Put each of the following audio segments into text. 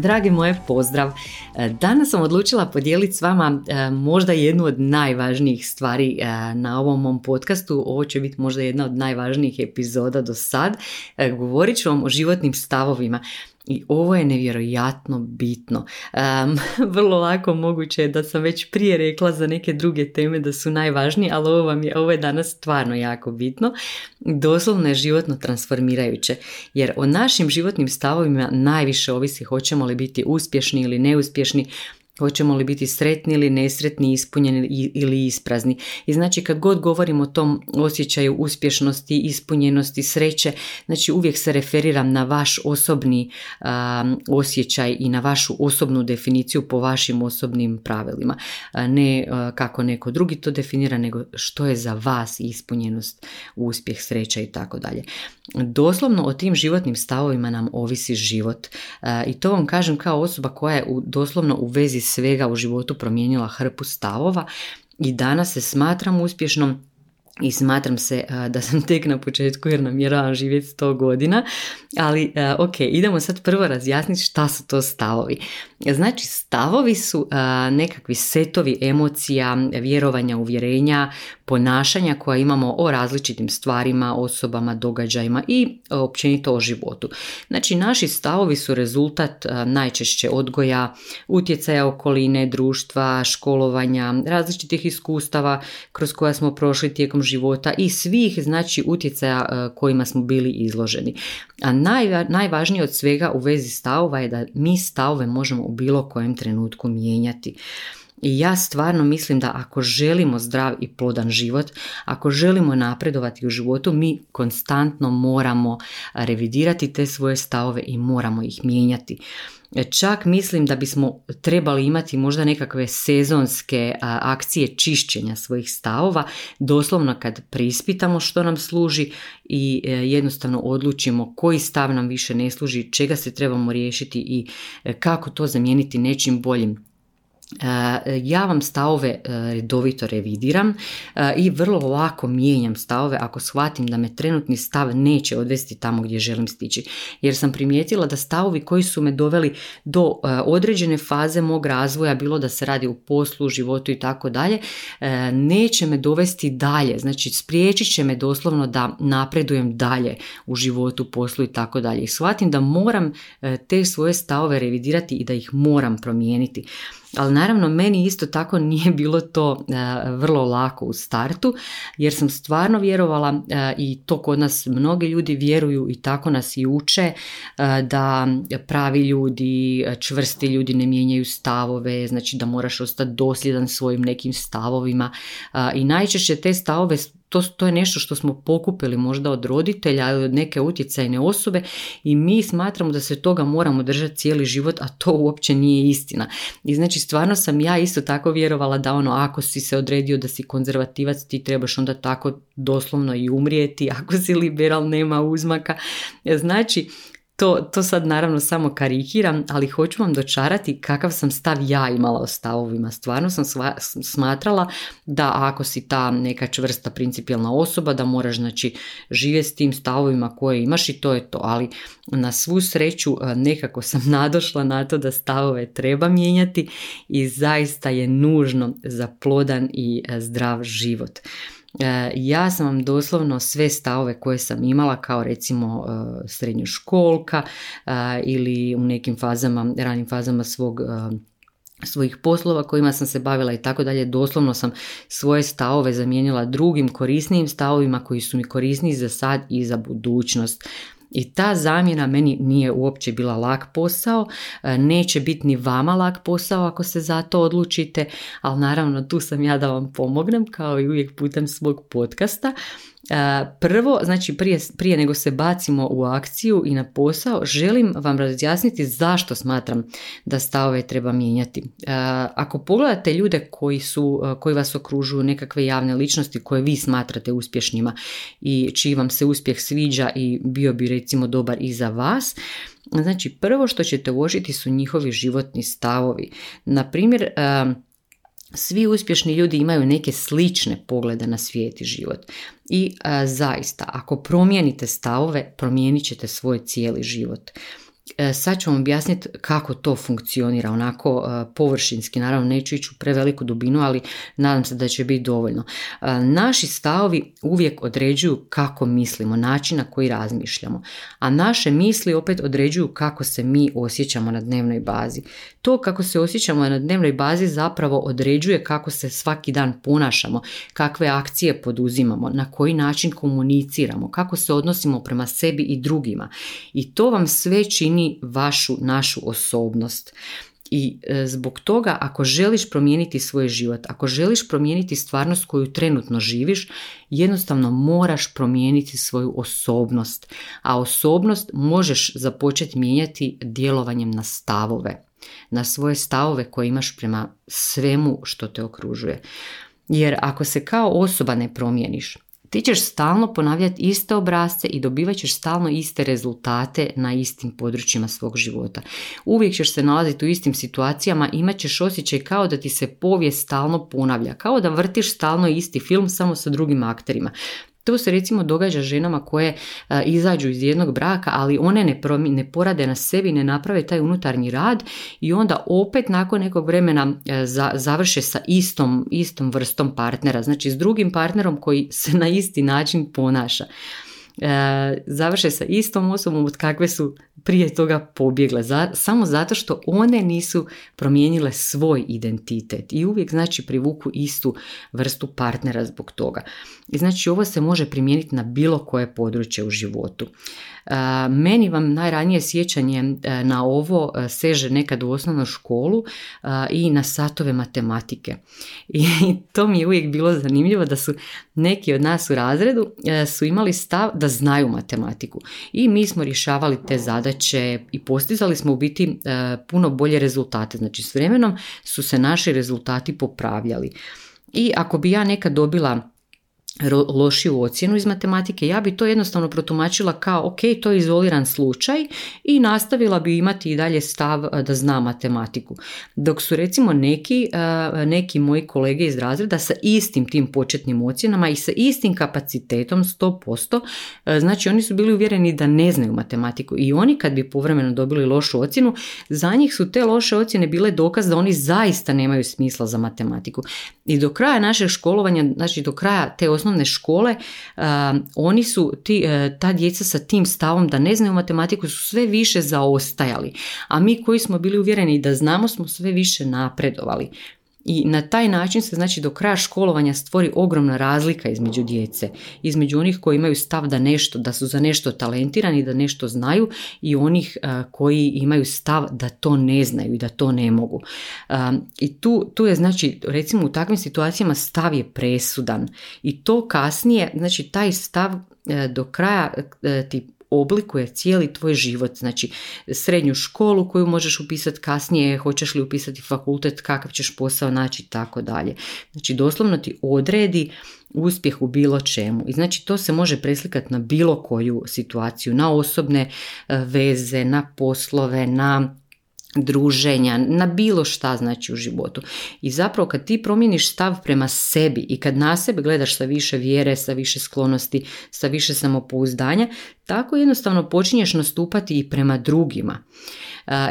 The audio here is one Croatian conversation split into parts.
Dragi moje, pozdrav! Danas sam odlučila podijeliti s vama e, možda jednu od najvažnijih stvari e, na ovom mom podcastu. Ovo će biti možda jedna od najvažnijih epizoda do sad. E, govorit ću vam o životnim stavovima. I ovo je nevjerojatno bitno. vrlo lako moguće je da sam već prije rekla za neke druge teme da su najvažnije, ali ovo, vam je, ovo je danas stvarno jako bitno. Doslovno je životno transformirajuće, jer o našim životnim stavovima najviše ovisi hoćemo li biti uspješni ili neuspješni, Hoćemo li biti sretni ili nesretni, ispunjeni ili isprazni. I znači kad god govorim o tom osjećaju uspješnosti, ispunjenosti, sreće, znači uvijek se referiram na vaš osobni osjećaj i na vašu osobnu definiciju po vašim osobnim pravilima. ne kako neko drugi to definira, nego što je za vas ispunjenost, uspjeh, sreća i tako dalje. Doslovno o tim životnim stavovima nam ovisi život. I to vam kažem kao osoba koja je u, doslovno u vezi svega u životu promijenila hrpu stavova i danas se smatram uspješnom i smatram se da sam tek na početku jer namjeravam živjeti 100 godina, ali ok, idemo sad prvo razjasniti šta su to stavovi. Znači stavovi su nekakvi setovi emocija, vjerovanja, uvjerenja, ponašanja koja imamo o različitim stvarima, osobama, događajima i općenito o životu. Znači naši stavovi su rezultat najčešće odgoja, utjecaja okoline, društva, školovanja, različitih iskustava kroz koja smo prošli tijekom života i svih znači utjecaja kojima smo bili izloženi. A naj, najvažnije od svega u vezi stavova je da mi stavove možemo bilo kojem trenutku mijenjati. I ja stvarno mislim da ako želimo zdrav i plodan život, ako želimo napredovati u životu, mi konstantno moramo revidirati te svoje stavove i moramo ih mijenjati. Čak mislim da bismo trebali imati možda nekakve sezonske akcije čišćenja svojih stavova, doslovno kad prispitamo što nam služi i e, jednostavno odlučimo koji stav nam više ne služi, čega se trebamo riješiti i e, kako to zamijeniti nečim boljim. E, ja vam stavove e, redovito revidiram e, i vrlo lako mijenjam stavove ako shvatim da me trenutni stav neće odvesti tamo gdje želim stići. Jer sam primijetila da stavovi koji su me doveli do određene faze mog razvoja, bilo da se radi u poslu, životu i tako dalje, neće me dovesti dalje. Znači spriječit će me doslovno da napredujem dalje u životu, poslu i tako dalje. I shvatim da moram te svoje stavove revidirati i da ih moram promijeniti. Ali naravno meni isto tako nije bilo to e, vrlo lako u startu jer sam stvarno vjerovala e, i to kod nas mnogi ljudi vjeruju i tako nas i uče e, da pravi ljudi, čvrsti ljudi ne mijenjaju stavove, znači da moraš ostati dosljedan svojim nekim stavovima i najčešće te stavove to, to je nešto što smo pokupili možda od roditelja ili od neke utjecajne osobe i mi smatramo da se toga moramo držati cijeli život, a to uopće nije istina. I znači stvarno sam ja isto tako vjerovala da ono ako si se odredio da si konzervativac ti trebaš onda tako doslovno i umrijeti, ako si liberal nema uzmaka. Znači to, to sad naravno samo karikiram, ali hoću vam dočarati kakav sam stav ja imala o stavovima. Stvarno sam smatrala da ako si ta neka čvrsta principijelna osoba, da moraš znači živjeti s tim stavovima koje imaš i to je to. Ali na svu sreću e, nekako sam nadošla na to da stavove treba mijenjati i zaista je nužno za plodan i e, zdrav život. E, ja sam vam doslovno sve stavove koje sam imala kao recimo e, srednjoškolka e, ili u nekim fazama, ranim fazama svog svojih poslova kojima sam se bavila i tako dalje, doslovno sam svoje stavove zamijenila drugim korisnijim stavovima koji su mi korisniji za sad i za budućnost. I ta zamjena meni nije uopće bila lak posao, e, neće biti ni vama lak posao ako se za to odlučite, ali naravno tu sam ja da vam pomognem kao i uvijek putem svog podcasta. Prvo, znači prije, prije nego se bacimo u akciju i na posao, želim vam razjasniti zašto smatram da stavove treba mijenjati. Ako pogledate ljude koji, su, koji vas okružuju, nekakve javne ličnosti koje vi smatrate uspješnjima i čiji vam se uspjeh sviđa i bio bi recimo dobar i za vas, Znači, prvo što ćete uočiti su njihovi životni stavovi. Na primjer, svi uspješni ljudi imaju neke slične poglede na svijet i život. I zaista, ako promijenite stavove, promijenit ćete svoj cijeli život. E, sad ću vam objasniti kako to funkcionira, onako e, površinski, naravno neću ići u preveliku dubinu, ali nadam se da će biti dovoljno. E, naši stavovi uvijek određuju kako mislimo, način na koji razmišljamo, a naše misli opet određuju kako se mi osjećamo na dnevnoj bazi. To kako se osjećamo na dnevnoj bazi zapravo određuje kako se svaki dan ponašamo, kakve akcije poduzimamo, na koji način komuniciramo, kako se odnosimo prema sebi i drugima. I to vam sve čini vašu, našu osobnost. I e, zbog toga ako želiš promijeniti svoj život, ako želiš promijeniti stvarnost koju trenutno živiš, jednostavno moraš promijeniti svoju osobnost. A osobnost možeš započeti mijenjati djelovanjem na stavove, na svoje stavove koje imaš prema svemu što te okružuje. Jer ako se kao osoba ne promijeniš, ti ćeš stalno ponavljati iste obrazce i dobivat ćeš stalno iste rezultate na istim područjima svog života. Uvijek ćeš se nalaziti u istim situacijama, imat ćeš osjećaj kao da ti se povijest stalno ponavlja, kao da vrtiš stalno isti film samo sa drugim akterima. To se recimo događa ženama koje e, izađu iz jednog braka, ali one ne, ne porade na sebi, ne naprave taj unutarnji rad i onda opet nakon nekog vremena e, završe sa istom, istom vrstom partnera, znači s drugim partnerom koji se na isti način ponaša. E, završe sa istom osobom od kakve su prije toga pobjegle, za, samo zato što one nisu promijenile svoj identitet i uvijek znači privuku istu vrstu partnera zbog toga. I znači ovo se može primijeniti na bilo koje područje u životu. Meni vam najranije sjećanje e, na ovo e, seže nekad u osnovnu školu i na satove matematike. I to mi je uvijek bilo zanimljivo da su neki od nas u razredu e, su imali stav da znaju matematiku. I mi smo rješavali te zadaće i postizali smo u biti puno bolje rezultate. Znači s vremenom su se naši rezultati popravljali. I ako bi ja nekad dobila lošiju ocjenu iz matematike, ja bi to jednostavno protumačila kao ok, to je izoliran slučaj i nastavila bi imati i dalje stav da zna matematiku. Dok su recimo neki, neki moji kolege iz razreda sa istim tim početnim ocjenama i sa istim kapacitetom 100%, znači oni su bili uvjereni da ne znaju matematiku i oni kad bi povremeno dobili lošu ocjenu, za njih su te loše ocjene bile dokaz da oni zaista nemaju smisla za matematiku. I do kraja našeg školovanja, znači do kraja te osnovne škole, oni su, ti, e, ta djeca sa tim stavom da ne znaju matematiku su sve više zaostajali, a mi koji smo bili uvjereni da znamo smo sve više napredovali. I na taj način se znači do kraja školovanja stvori ogromna razlika između djece, između onih koji imaju stav da nešto, da su za nešto talentirani, da nešto znaju i onih koji imaju stav da to ne znaju i da to ne mogu. I tu, tu je znači recimo u takvim situacijama stav je presudan i to kasnije, znači taj stav e, do kraja e, ti oblikuje cijeli tvoj život, znači srednju školu koju možeš upisati kasnije, hoćeš li upisati fakultet, kakav ćeš posao naći i tako dalje. Znači doslovno ti odredi uspjeh u bilo čemu. I znači to se može preslikati na bilo koju situaciju, na osobne e, veze, na poslove, na druženja, na bilo šta znači u životu. I zapravo kad ti promijeniš stav prema sebi i kad na sebe gledaš sa više vjere, sa više sklonosti, sa više samopouzdanja, tako jednostavno počinješ nastupati i prema drugima.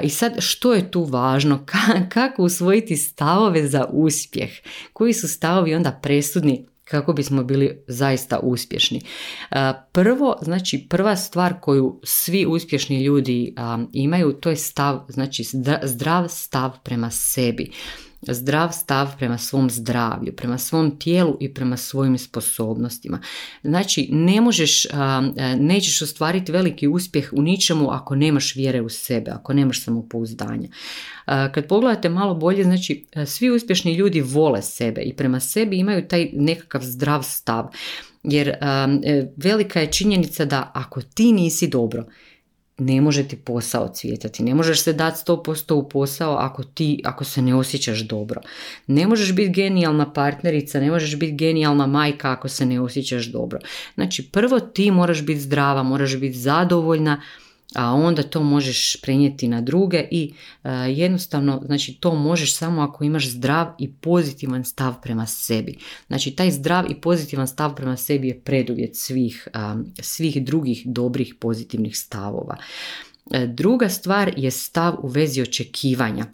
I sad što je tu važno? Kako usvojiti stavove za uspjeh? Koji su stavovi onda presudni kako bismo bili zaista uspješni. Prvo, znači prva stvar koju svi uspješni ljudi imaju, to je stav, znači zdrav stav prema sebi zdrav stav prema svom zdravlju, prema svom tijelu i prema svojim sposobnostima. Znači, ne možeš, nećeš ostvariti veliki uspjeh u ničemu ako nemaš vjere u sebe, ako nemaš samopouzdanja. Kad pogledate malo bolje, znači, svi uspješni ljudi vole sebe i prema sebi imaju taj nekakav zdrav stav. Jer velika je činjenica da ako ti nisi dobro, ne može ti posao cvjetati, ne možeš se dati 100% u posao ako ti, ako se ne osjećaš dobro. Ne možeš biti genijalna partnerica, ne možeš biti genijalna majka ako se ne osjećaš dobro. Znači prvo ti moraš biti zdrava, moraš biti zadovoljna, a onda to možeš prenijeti na druge i e, jednostavno znači to možeš samo ako imaš zdrav i pozitivan stav prema sebi. Znači taj zdrav i pozitivan stav prema sebi je preduvjet svih, svih drugih dobrih pozitivnih stavova. E, druga stvar je stav u vezi očekivanja.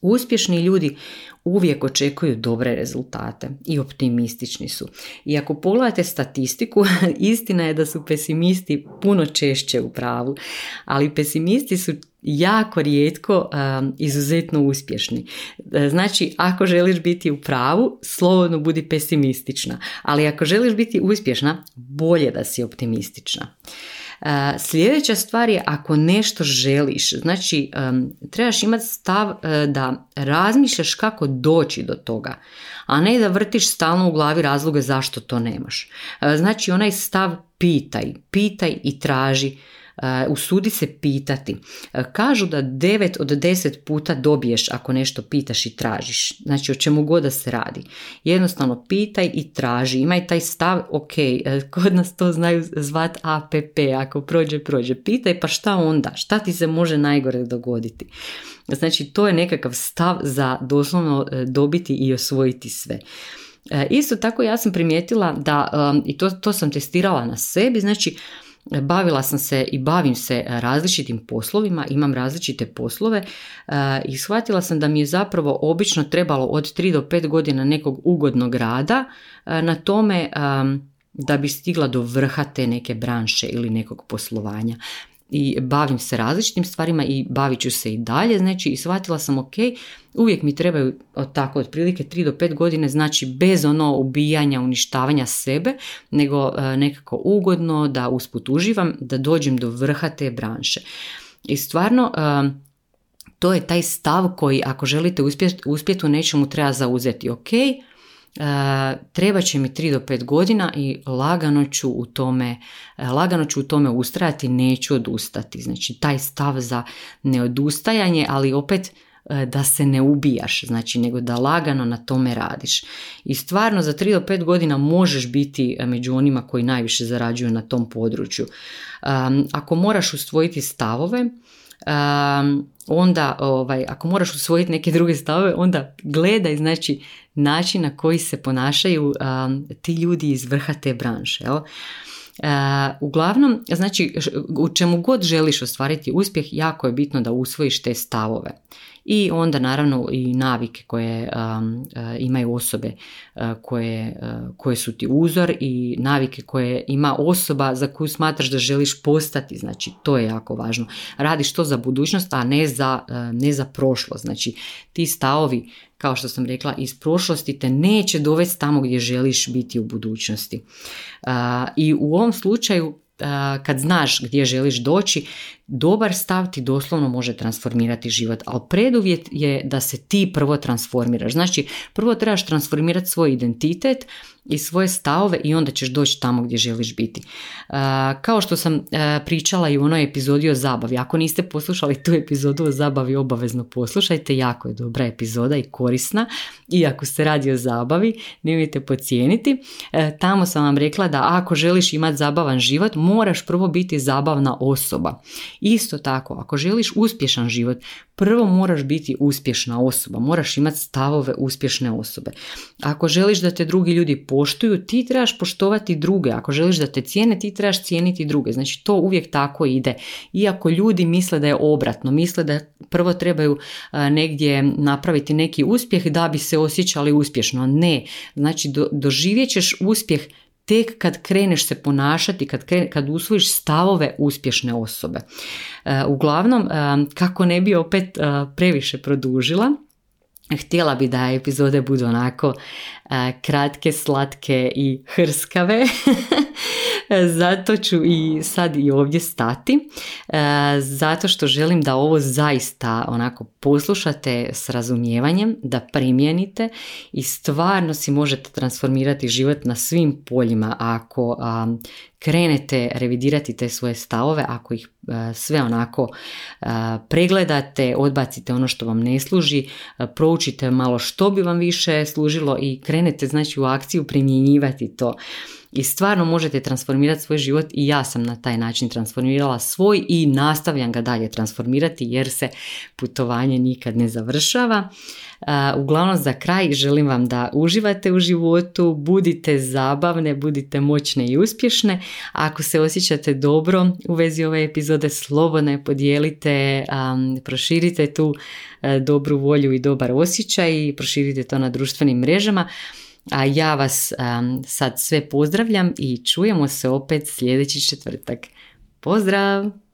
Uspješni ljudi uvijek očekuju dobre rezultate i optimistični su. I ako pogledate statistiku, istina je da su pesimisti puno češće u pravu, ali pesimisti su jako rijetko izuzetno uspješni. E, znači, ako želiš biti u pravu, slobodno budi pesimistična, ali ako želiš biti uspješna, bolje da si optimistična. Sljedeća stvar je ako nešto želiš, znači trebaš imati stav e, da razmišljaš kako doći do toga, a ne da vrtiš stalno u glavi razloge zašto to nemaš. E, znači onaj stav pitaj, pitaj i traži usudi se pitati. Kažu da 9 od 10 puta dobiješ ako nešto pitaš i tražiš. Znači o čemu god da se radi. Jednostavno pitaj i traži. Imaj taj stav, ok, e, kod nas to znaju zvat APP, ako prođe, prođe. Pitaj pa šta onda? Šta ti se može najgore dogoditi? Znači to je nekakav stav za doslovno dobiti i osvojiti sve. Isto tako ja sam primijetila da, i to, to sam testirala na sebi, znači bavila sam se i bavim se različitim poslovima, imam različite poslove e, i shvatila sam da mi je zapravo obično trebalo od 3 do 5 godina nekog ugodnog rada e, na tome da bi stigla do vrha te neke branše ili nekog poslovanja i bavim se različitim stvarima i bavit ću se i dalje, znači i shvatila sam ok, uvijek mi trebaju od tako otprilike 3 do 5 godine, znači bez ono ubijanja, uništavanja sebe, nego e, nekako ugodno da usput uživam, da dođem do vrha te branše. I stvarno, e, to je taj stav koji ako želite uspjeti u nečemu treba zauzeti, ok, treba će mi 3 do 5 godina i lagano ću u tome, e, lagano ću u tome ustrajati, neću odustati. Znači taj stav za neodustajanje, ali opet e, da se ne ubijaš, znači nego da lagano na tome radiš. I stvarno za 3 do 5 godina možeš biti među onima koji najviše zarađuju na tom području. Ako moraš usvojiti stavove, onda ovaj, ako moraš usvojiti neke druge stavove, onda gledaj znači način na koji se ponašaju ti ljudi iz vrha te branše. Jel? uglavnom, znači, u čemu god želiš ostvariti uspjeh, jako je bitno da usvojiš te stavove i onda naravno i navike koje um, imaju osobe koje, koje su ti uzor i navike koje ima osoba za koju smatraš da želiš postati, znači to je jako važno. Radiš to za budućnost, a ne za, ne za prošlost. Znači ti stavovi, kao što sam rekla, iz prošlosti te neće dovesti tamo gdje želiš biti u budućnosti. I u ovom slučaju kad znaš gdje želiš doći, dobar stav ti doslovno može transformirati život, ali preduvjet je da se ti prvo transformiraš. Znači, prvo trebaš transformirati svoj identitet i svoje stavove i onda ćeš doći tamo gdje želiš biti. Kao što sam pričala i u onoj epizodi o zabavi, ako niste poslušali tu epizodu o zabavi, obavezno poslušajte, jako je dobra epizoda i korisna i ako se radi o zabavi, nemojte pocijeniti. E, tamo sam vam rekla da ako želiš imati zabavan život, moraš prvo biti zabavna osoba. Isto tako, ako želiš uspješan život, prvo moraš biti uspješna osoba, moraš imati stavove uspješne osobe. Ako želiš da te drugi ljudi poštuju, ti trebaš poštovati druge. Ako želiš da te cijene, ti trebaš cijeniti druge. Znači to uvijek tako ide. Iako ljudi misle da je obratno, misle da prvo trebaju negdje napraviti neki uspjeh da bi se osjećali uspješno. Ne, znači doživjet ćeš uspjeh tek kad kreneš se ponašati, kad, kad usvojiš stavove uspješne osobe. E, uglavnom, e, kako ne bi opet e, previše produžila, Htjela bi da epizode budu onako kratke, slatke i hrskave. Zato ću i sad i ovdje stati, zato što želim da ovo zaista onako poslušate s razumijevanjem, da primijenite i stvarno si možete transformirati život na svim poljima. Ako krenete revidirati te svoje stavove, ako ih e, sve onako e, pregledate, odbacite ono što vam ne služi, e, proučite malo što bi vam više služilo i krenete znači u akciju primjenjivati to i stvarno možete transformirati svoj život i ja sam na taj način transformirala svoj i nastavljam ga dalje transformirati jer se putovanje nikad ne završava. Uglavnom za kraj želim vam da uživate u životu, budite zabavne, budite moćne i uspješne. Ako se osjećate dobro u vezi ove epizode, slobodno je podijelite, proširite tu e, dobru volju i dobar osjećaj i proširite to na društvenim mrežama. A ja vas sad sve pozdravljam i čujemo se opet sljedeći četvrtak. Pozdrav!